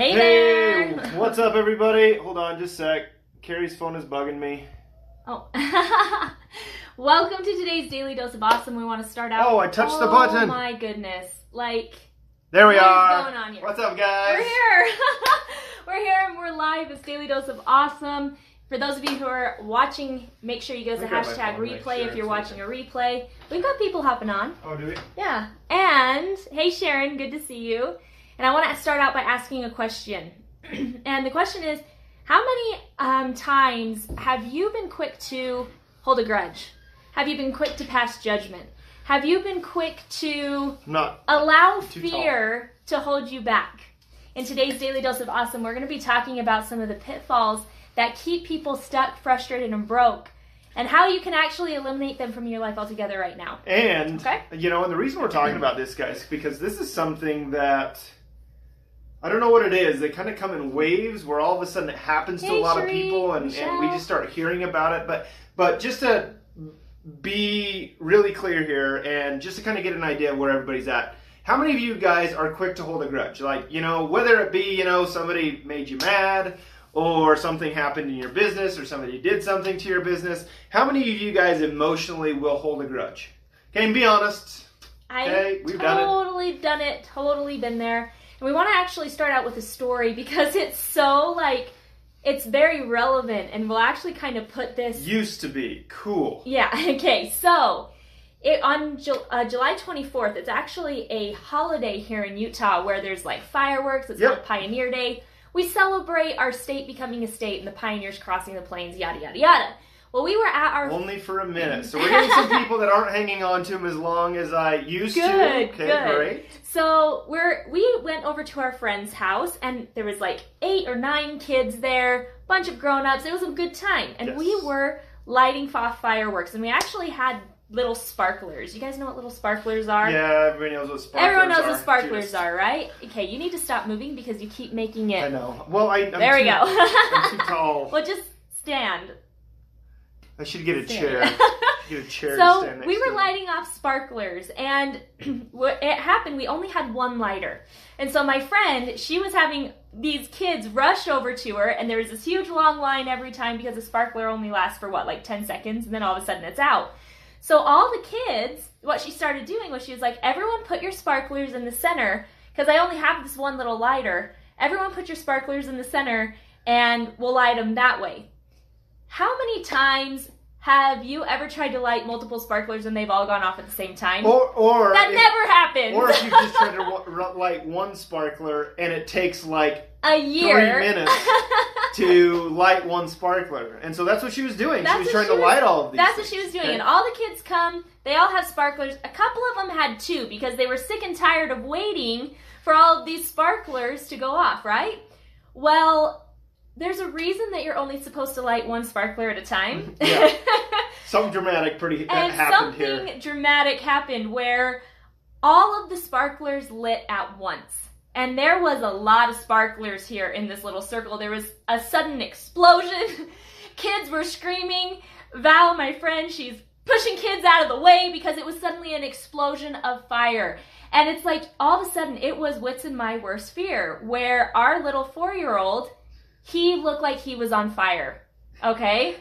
Hey, Hey, there. what's up, everybody? Hold on just a sec. Carrie's phone is bugging me. Oh. Welcome to today's Daily Dose of Awesome. We want to start out. Oh, I touched the Oh button. my goodness. Like, There we What are. going on here? What's up, guys? we're here. we're here and we're live. It's Daily Dose of Awesome. For those of you who are watching, make sure you go to Let me grab my hashtag replay sure if you're watching a replay. We've got people hopping on. Oh, do we? Yeah. And hey, Sharon, good to see you. And I want to start out by asking a question. and the question is How many um, times have you been quick to hold a grudge? Have you been quick to pass judgment? Have you been quick to not. allow fear to hold you back? In today's Daily Dose of Awesome, we're going to be talking about some of the pitfalls that keep people stuck, frustrated, and broke, and how you can actually eliminate them from your life altogether right now. And, Okay. you know, and the reason we're talking about this, guys, because this is something that. I don't know what it is. They kind of come in waves where all of a sudden it happens to Hey, a lot of people, and, and we just start hearing about it. But but just to be really clear here, and just to kind of get an idea of where everybody's at. How many of you guys are quick to hold a grudge? Like you know, whether it be you know somebody made you mad, or something happened in your business, or somebody did something to your business. How many of you guys emotionally will hold a grudge? Okay, and be honest. I've Okay, we've done it. totally done it. Totally been there. And we want to actually start out with a story because it's so like it's very relevant, and we'll actually kind of put this. Used to be cool. Yeah. Okay. So. It, on Ju- uh, July 24th, it's actually a holiday here in Utah where there's like fireworks. It's Yep. called Pioneer Day. We celebrate our state becoming a state and the pioneers crossing the plains, yada, yada, yada. Well, we were at our Only for a minute. So we're getting some people that aren't hanging on to them as long as I used to. Good, Okay, good. great. So we're we went over to our friend's house and there was like eight or nine kids there, bunch of grown-ups. It was a good time. And Yes. we were lighting off fireworks and we actually had little sparklers. You guys know what little sparklers are? Yeah, everybody knows what sparklers are. Everyone knows are. what sparklers are, right? Okay, you need to stop moving because you keep making it. I know. Well, I, I'm There we too, go. I'm too tall. well, just stand. I should get a chair. Get a chair to So we were lighting off sparklers, and what it happened. We only had one lighter, and so my friend, she was having these kids rush over to her, and there was this huge long line every time because a sparkler only lasts for what, like ten seconds, and then all of a sudden it's out. So all the kids, what she started doing was she was like, "Everyone, put your sparklers in the center because I only have this one little lighter. Everyone, put your sparklers in the center, and we'll light them that way." How many times have you ever tried to light multiple sparklers and they've all gone off at the same time? Or, or that if, never happens. Or if you just try to ru- light one sparkler and it takes like a year. three minutes to light one sparkler, and so that's what she was doing. That's she was trying she to was- light all of these. That's what she was doing. okay? And all the kids come, they all have sparklers. A couple of them had two because they were sick and tired of waiting for all of these sparklers to go off, right? Well, there's a reason that you're only supposed to light one sparkler at a time. Yeah. Something dramatic, pretty and happened something here. dramatic happened where all of the sparklers lit at once. And there was a lot of sparklers here in this little circle. There was a sudden explosion. kids were screaming. Val, my friend, she's pushing kids out of the way because it was suddenly an explosion of fire. And it's like all of a sudden it was what's in my worst fear, where our little four year old, he looked like he was on fire. Okay?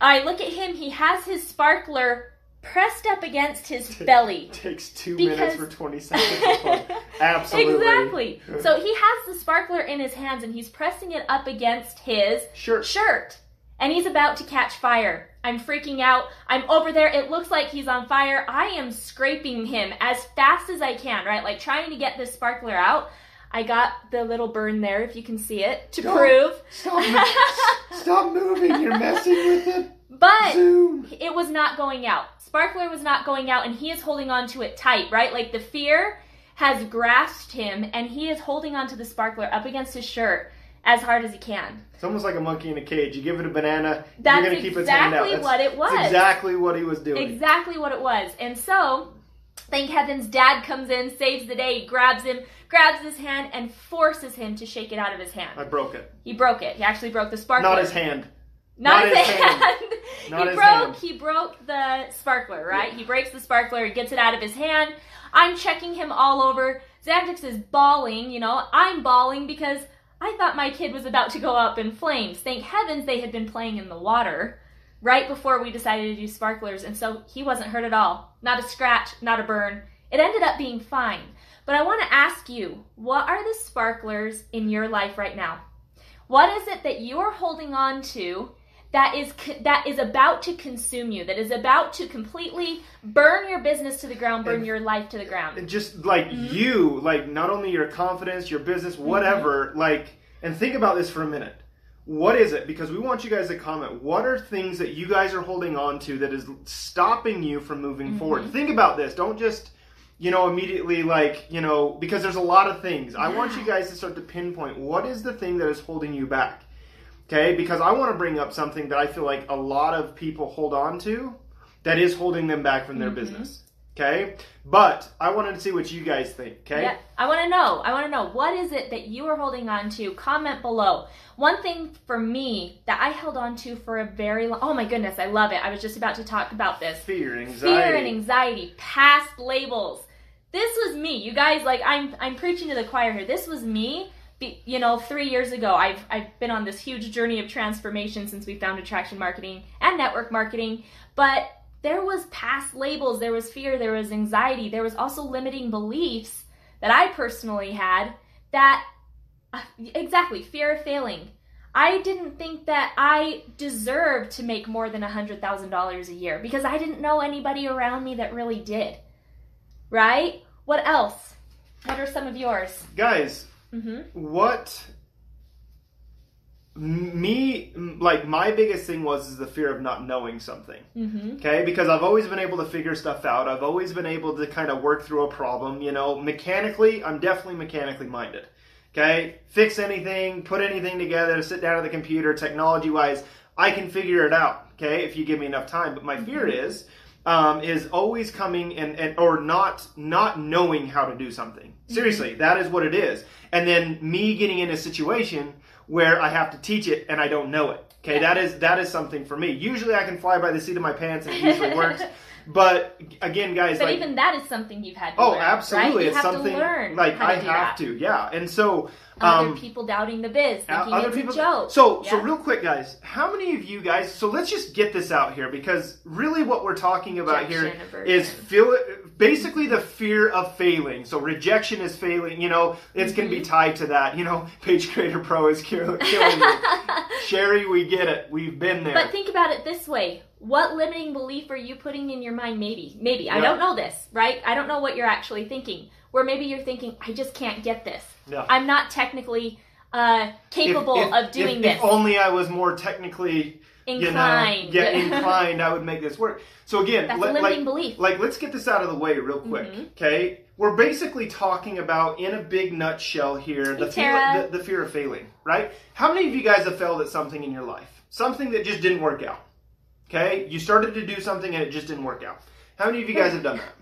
I look at him, he has his sparkler pressed up against his belly. takes two Because- minutes for twenty seconds. to plug. Absolutely. Exactly. So he has the sparkler in his hands and he's pressing it up against his shirt. shirt. And he's about to catch fire. I'm freaking out. I'm over there. It looks like he's on fire. I am scraping him as fast as I can, right? Like trying to get this sparkler out. I got the little burn there, if you can see it, to Don't- prove. Stop, stop moving. You're messing with it. But Zoom. it was not going out. Sparkler was not going out, and he is holding on to it tight, right? Like the fear has grasped him, and he is holding on to the sparkler up against his shirt as hard as he can. It's almost like a monkey in a cage. You give it a banana, That's you're gonna keep its hand out. That's exactly what it was. exactly what he was doing. Exactly what it was. And so, thank heavens, dad comes in, saves the day, grabs him, grabs his hand, and forces him to shake it out of his hand. I broke it. He broke it. He actually broke the sparkler. Not his hand. Not, Not his, his hand. hand. Not he his broke. hand. He broke the sparkler. Right. He breaks the sparkler. He gets it out of his hand. I'm checking him all over. Xantrix is bawling. You know, I'm bawling because I thought my kid was about to go up in flames. Thank heavens they had been playing in the water right before we decided to do sparklers, and so he wasn't hurt at all. Not a scratch, not a burn. It ended up being fine. But I want to ask you, what are the sparklers in your life right now? What is it that you are holding on to that is that is about to consume you, that is about to completely burn your business to the ground, burn And- your life to the ground? And just like Mm-hmm. you, like not only your confidence, your business, whatever, Mm-hmm. like, and think about this for a minute. What is it? Because we want you guys to comment. What are things that you guys are holding on to that is stopping you from moving Mm-hmm. forward? Think about this. Don't just, you know, immediately like, you know, because there's a lot of things. I want you guys to start to pinpoint what is the thing that is holding you back. Okay? Because I want to bring up something that I feel like a lot of people hold on to that is holding them back from their Mm-hmm. business. Okay? But I wanted to see what you guys think. Okay? Yeah, I want to know. I want to know what is it that you are holding on to? Comment below. One thing for me that I held on to for a very long. Oh my goodness, I love it. I was just about to talk about this. Fear, anxiety. Fear and anxiety, past labels. This was me. You guys, like, I'm I'm preaching to the choir here. This was me. Be, you know, three years ago, I've I've been on this huge journey of transformation since we found attraction marketing and network marketing. But there was past labels, there was fear, there was anxiety, there was also limiting beliefs that I personally had that uh, exactly fear of failing. I didn't think that I deserved to make more than $100,000 a year because I didn't know anybody around me that really did. Right? What else? What are some of yours? Guys, hmm what me like my biggest thing was is the fear of not knowing something. hmm Okay? Because I've always been able to figure stuff out. I've always been able to kind of work through a problem, you know, mechanically, I'm definitely mechanically minded. Okay? Fix anything, put anything together, sit down at the computer, technology wise, I can figure it out. Okay? If you give me enough time. But my fear is um, is always coming and, and or not not knowing how to do something. Seriously, that is what it is. And then me getting in a situation where I have to teach it and I don't know it. Okay, Yeah. that is that is something for me. Usually I can fly by the seat of my pants and it usually works. But again, guys, But like even that is something you've had to oh, learn. absolutely, Right? It's have something to learn like I have that. to, yeah. And so Other um, people doubting the biz, thinking other it's people. a joke. So, so real quick, guys, how many of you guys? So let's just get this out here because really, what we're talking about here Rejection is aversion. feel basically the fear of failing. So rejection is failing. You know, it's going to Mm-hmm. be tied to that. You know, Page Creator Pro is kill- killing me. Sherry, we get it. We've been there. But think about it this way. What limiting belief are you putting in your mind? Maybe. Maybe. I don't know this, right? I don't know what you're actually thinking. Where maybe you're thinking, I just can't get this. Yeah. I'm not technically uh, capable If- if- of doing if, this. If only I was more technically inclined. You know, yeah, inclined, I would make this work. So again, That's let- limiting like, belief. like let's get this out of the way real quick, Mhm. okay? We're basically talking about in a big nutshell here the, Hey, fear, the, the fear of failing, right? How many of you guys have failed at something in your life? Something that just didn't work out. Okay, you started to do something and it just didn't work out. How many of you guys have done that?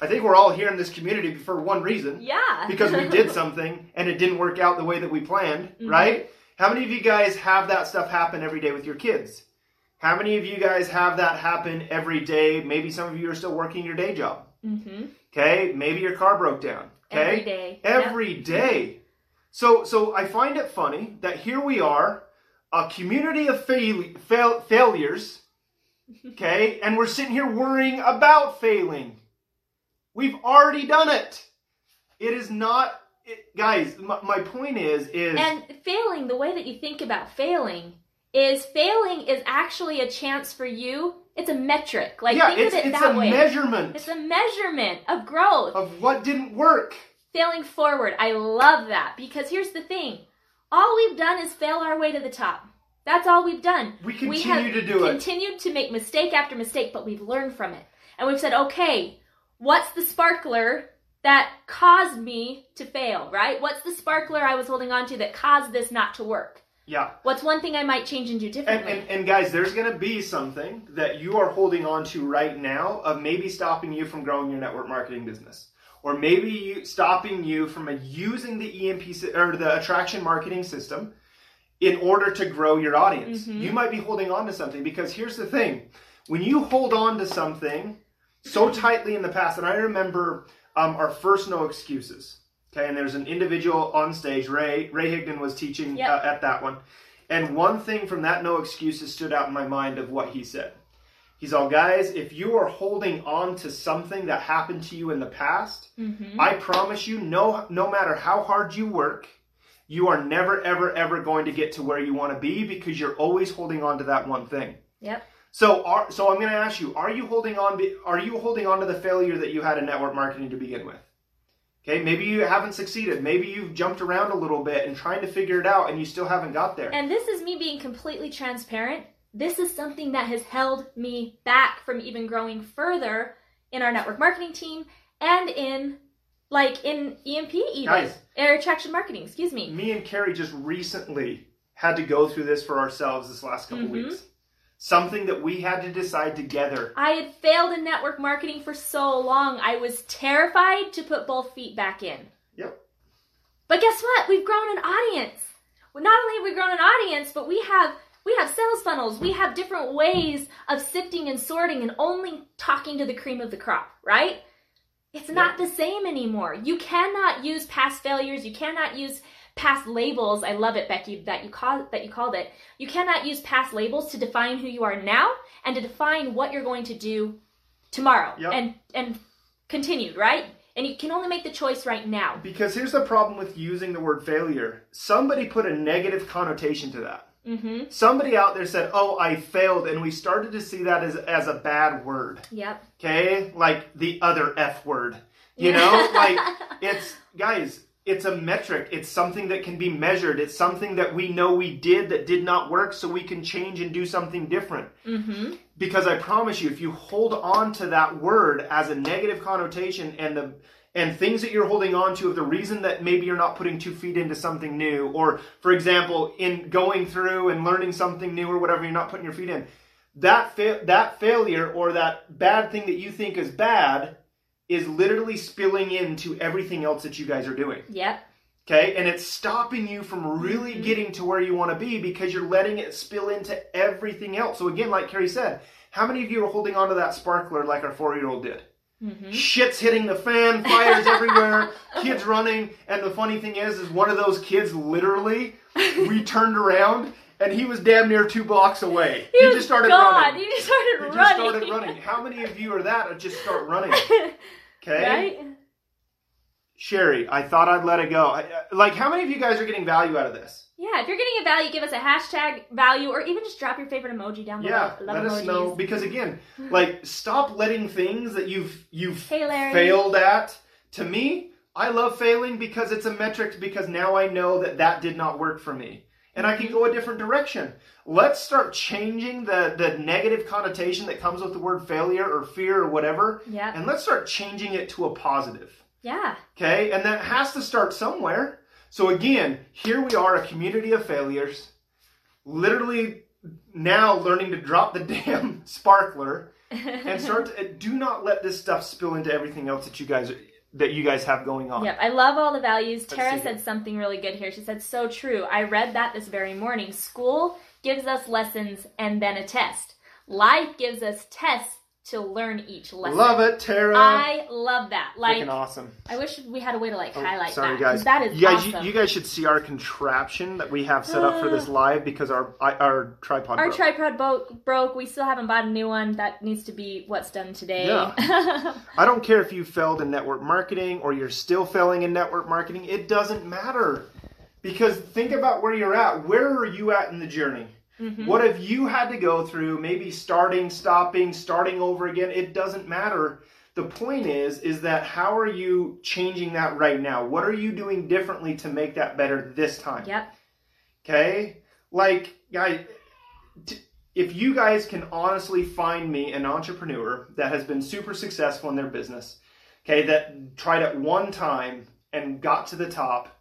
I think we're all here in this community for one reason yeah. because we did something and it didn't work out the way that we planned, Mhm. right? How many of you guys have that stuff happen every day with your kids? How many of you guys have that happen every day? Maybe some of you are still working your day job. hmm Okay, maybe your car broke down. Okay, Every day. Every day. So, so I find it funny that here we are, a community of fail, fail, failures. Okay, and we're sitting here worrying about failing. We've already done it. It is not, it, guys. My, my point is, is And failing, the way that you think about failing, is failing is actually a chance for you. It's a metric. Like yeah, think it's, of it it's that a way. measurement It's a measurement of growth. of what didn't work. Failing forward. I love that because here's the thing. All we've done is fail our way to the top. That's all we've done. We we continue have to do it. continued to make mistake after mistake, but we've learned from it. And we've said, okay, what's the sparkler that caused me to fail, right? What's the sparkler I was holding on to that caused this not to work? Yeah. What's one thing I might change and do And, differently? and, and guys, there's going to be something that you are holding on to right now of maybe stopping you from growing your network marketing business, or maybe you, stopping you from using the EMP or the attraction marketing system in order to grow your audience. Mhm. You might be holding on to something because here's the thing: when you hold on to something so tightly in the past, and I remember um, our first no excuses. Okay, and there's an individual on stage. Ray Ray Higdon was teaching Yep. uh, at that one, and one thing from that no excuses stood out in my mind of what he said. He's all guys. If you are holding on to something that happened to you in the past, Mm-hmm. I promise you, no no matter how hard you work, you are never ever ever going to get to where you want to be because you're always holding on to that one thing. Yep. So, are, so I'm going to ask you: Are you holding on? Are you holding on to the failure that you had in network marketing to begin with? Okay, maybe you haven't succeeded. Maybe you've jumped around a little bit and trying to figure it out, and you still haven't got there. And this is me being completely transparent. This is something that has held me back from even growing further in our network marketing team and in like in EMP even. Air attraction marketing, excuse me. Me and Carrie just recently had to go through this for ourselves this last couple Mhm. weeks. Something that we had to decide together. I had failed in network marketing for so long. I was terrified to put both feet back in. Yep. But guess what? We've grown an audience. Well, not only have we grown an audience, but we have we have sales funnels. We have different ways of sifting and sorting and only talking to the cream of the crop, right? It's not the same anymore. You cannot use past failures. You cannot use past labels. I love it, Becky, that you call that you called it. You cannot use past labels to define who you are now and to define what you're going to do tomorrow Yep. and and continued, right? And you can only make the choice right now. Because here's the problem with using the word failure. Somebody put a negative connotation to that. Mm-hmm. Somebody out there said, "Oh, I failed," and we started to see that as as a bad word. Yep. Okay, like the other F word. You know, like it's guys. It's a metric. It's something that can be measured. It's something that we know we did that did not work, so we can change and do something different. Mm-hmm. Because I promise you, if you hold on to that word as a negative connotation and the and things that you're holding on to of the reason that maybe you're not putting two feet into something new, or for example, in going through and learning something new or whatever, you're not putting your feet in. That fa- that failure or that bad thing that you think is bad is literally spilling into everything else that you guys are doing. Yep. Okay, and it's stopping you from really getting to where you want to be because you're letting it spill into everything else. So again, like Carrie said, how many of you are holding on to that sparkler like our four-year-old did? Mm-hmm. Shit's hitting the fan, fires everywhere, kids running, and the funny thing is, is one of those kids literally, we turned around and he was damn near two blocks away. He, was just started gone. running. He just started He just started running. How many of you are that? Or just start running? Okay. right? Sherry, I thought I'd let it go. I, I- like, how many of you guys are getting value out of this? Yeah, if you're getting a value, give us a hashtag value or even just drop your favorite emoji down below. Yeah, Love let us know because again, like, stop letting things that you've you've Hey, failed at. To me, I love failing because it's a metric. Because now I know that that did not work for me, and I can go a different direction. Let's start changing the the negative connotation that comes with the word failure or fear or whatever, Yeah. and let's start changing it to a positive. Yeah. Okay, and that has to start somewhere. So again, here we are, a community of failures, literally now learning to drop the damn sparkler and start to do not let this stuff spill into everything else that you guys that you guys have going on. Yep, I love all the values. Tara said something really good here. She said, So true. I read that this very morning. School gives us lessons and then a test. Life gives us tests to learn each lesson. Love it, Tara. I love that. Like, Freaking awesome. I wish we had a way to like oh, highlight Oh, Sorry, that. guys. That is you guys, awesome. you, you guys should see our contraption that we have set up for this live because our our tripod. Our broke. tripod bo- broke. We still haven't bought a new one. That needs to be what's done today. Yeah. I don't care if you failed in network marketing or you're still failing in network marketing. It doesn't matter. Because think about where you're at. Where are you at in the journey? Mm-hmm. What have you had to go through? Maybe starting, stopping, starting over again. It doesn't matter. The point is, is that how are you changing that right now? What are you doing differently to make that better this time? yep. Okay? Like, guys, t- if you guys can honestly find me an entrepreneur that has been super successful in their business, okay, that tried it one time and got to the top,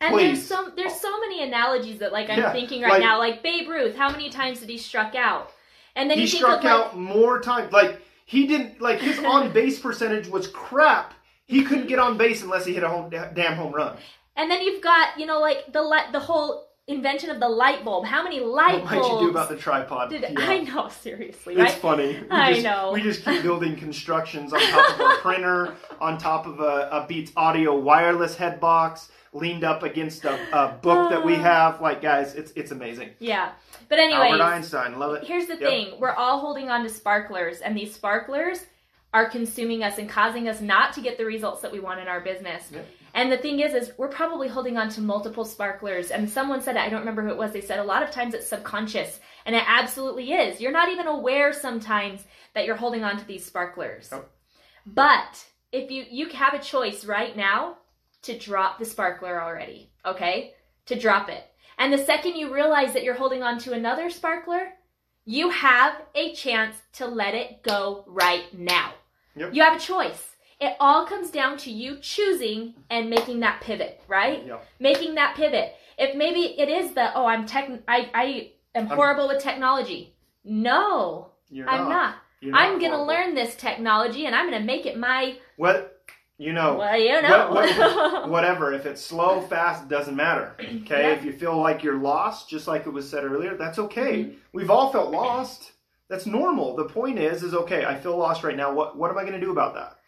And there's so there's so many analogies that like I'm Yeah, thinking right like- now. Like Babe Ruth, how many times did he struck out? And then he you think struck of like, out more times. Like, he didn't, like, his on base percentage was crap. He couldn't get on base unless he hit a home, damn home run. And then you've got, you know, like the le- the whole invention of the light bulb. How many light What might bulbs you do about the tripod? did Yeah. I know seriously, It's right? funny. We I just, know. We just keep building constructions on top of a printer, on top of a, a Beats Audio wireless head box, leaned up against a, a book that we Uh. have. Like, guys, it's it's amazing. Yeah. But anyway, Albert Einstein, love it. here's the Yep. thing we're all holding on to sparklers and these sparklers are consuming us and causing us not to get the results that we want in our business Yep. and the thing is is we're probably holding on to multiple sparklers and someone said i don't remember who it was they said a lot of times it's subconscious and it absolutely is you're not even aware sometimes that you're holding on to these sparklers Yep. but if you you have a choice right now to drop the sparkler already okay to drop it and the second you realize that you're holding on to another sparkler you have a chance to let it go right now. Yep. You have a choice. It all comes down to you choosing and making that pivot, right? Yep. Making that pivot. If maybe it is the oh I'm tech I I am horrible with technology. No, You're I'm not. You're I'm gonna learn this technology and I'm gonna make it my What you know. well you know. What- what- whatever. If it's slow, fast, doesn't matter. Okay. Yeah. If you feel like you're lost, just like it was said earlier, that's okay. Mm-hmm. We've all felt lost. That's normal. The point is, is okay. I feel lost right now. What what am I going to do about that?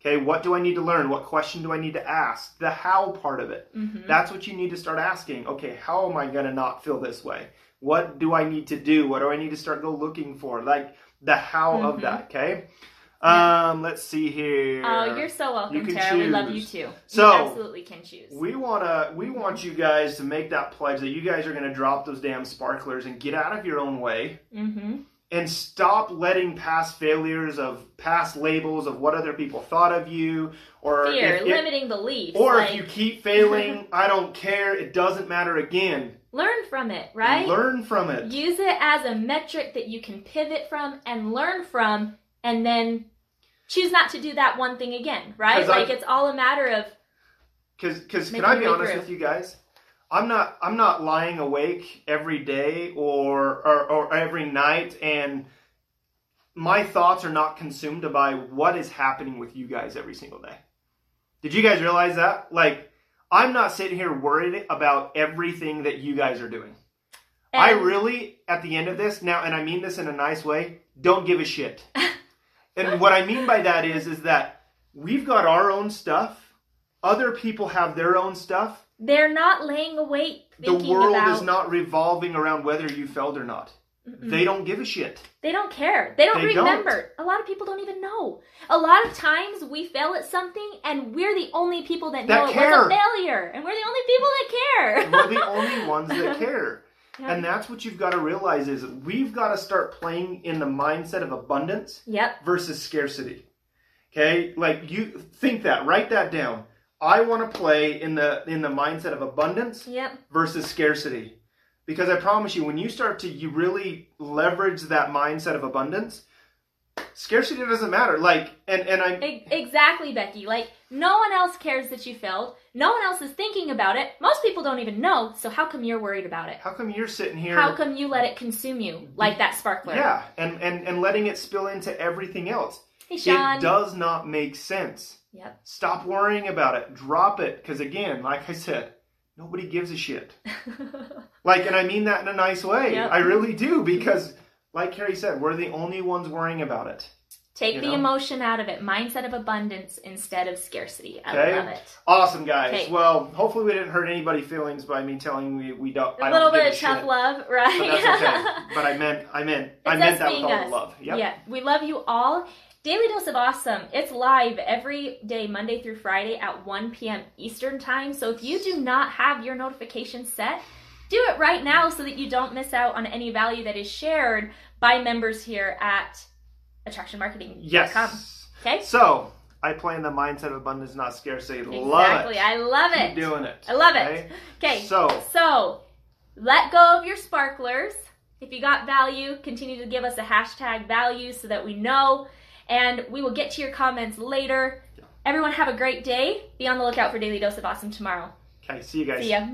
Okay. What do I need to learn? What question do I need to ask? The how part of it. Mhm. That's what you need to start asking. Okay. How am I going to not feel this way? What do I need to do? What do I need to start go looking for? Like the how of Mhm. that. Okay. Um. Let's see here. Oh, you're so welcome, You Tara. We love you choose. too. So, you absolutely can choose. We wanna we want you guys to make that pledge that you guys are gonna drop those damn sparklers and get out of your own way mm-hmm. and stop letting past failures of past labels of what other people thought of you or Fear, if, if- limiting beliefs. or like, if you keep failing, I don't care, it doesn't matter again. learn from it, right? Learn from it. Use it as a metric that you can pivot from and learn from, and then choose not to do that one thing again, right? 'Cause I- Like it's all a matter of Cause, cause can I be honest through. with you guys? I'm not I'm not lying awake every day or, or or every night and my thoughts are not consumed by what is happening with you guys every single day. Did you guys realize that? Like I'm not sitting here worried about everything that you guys are doing. I really, at the end of this, now, and I mean this in a nice way, don't give a shit. and what I mean by that is, is that we've got our own stuff. Other people have their own stuff. they're not laying awake The world about. is not revolving around whether you failed or not. Mm-mm. They don't give a shit. They don't care. They don't They don't. remember. A lot of people don't even know. A lot of times we fail at something and we're the only people that, That know it was a failure. And we're the only people that care. We're the only ones that care. Yeah. And that's what you've got to realize is we've got to start playing in the mindset of abundance Yep. versus scarcity. Okay? Like you think that, write that down. I want to play in the in the mindset of abundance Yep. versus scarcity. Because I promise you when you start to you really leverage that mindset of abundance, scarcity doesn't matter. Like and and I Exactly, Becky. Like, no one else cares that you failed. No one else is thinking about it. Most people don't even know. So, how come you're worried about it? how come you're sitting here How come you let it consume you like that sparkler? Yeah, and, and and letting it spill into everything else. Hey, Sean. It does not make sense. Yep. Stop worrying about it. Drop it. Because again, like I said, nobody gives a shit. Like, and I mean that in a nice way. Yep. I really do. Because, like Carrie said, we're the only ones worrying about it. Take You the know? emotion out of it. Mindset of abundance instead of scarcity. I Okay. love it. Awesome, guys. Okay. Well, hopefully we didn't hurt anybody's feelings by me telling we we don't. A I little bit of tough shit. love, right? But that's okay. but I meant, I meant, I meant that with all the love. Yep. Yeah, we love you all. Daily Dose of Awesome. It's live every day, Monday through Friday at 1 p.m. Eastern Time. So if you do not have your notification set, do it right now so that you don't miss out on any value that is shared by members here at attractionmarketing.com. Yes. Okay? So I play in the mindset of abundance, not scarcity. Love Exactly. it. I love Keep it. doing it. I love it. okay? Okay. So So, let go of your sparklers. If you got value, continue to give us a hashtag value so that we know. And we will get to your comments later. Everyone have a great day. Be on the lookout for Daily Dose of Awesome tomorrow. okay, see you guys. See ya.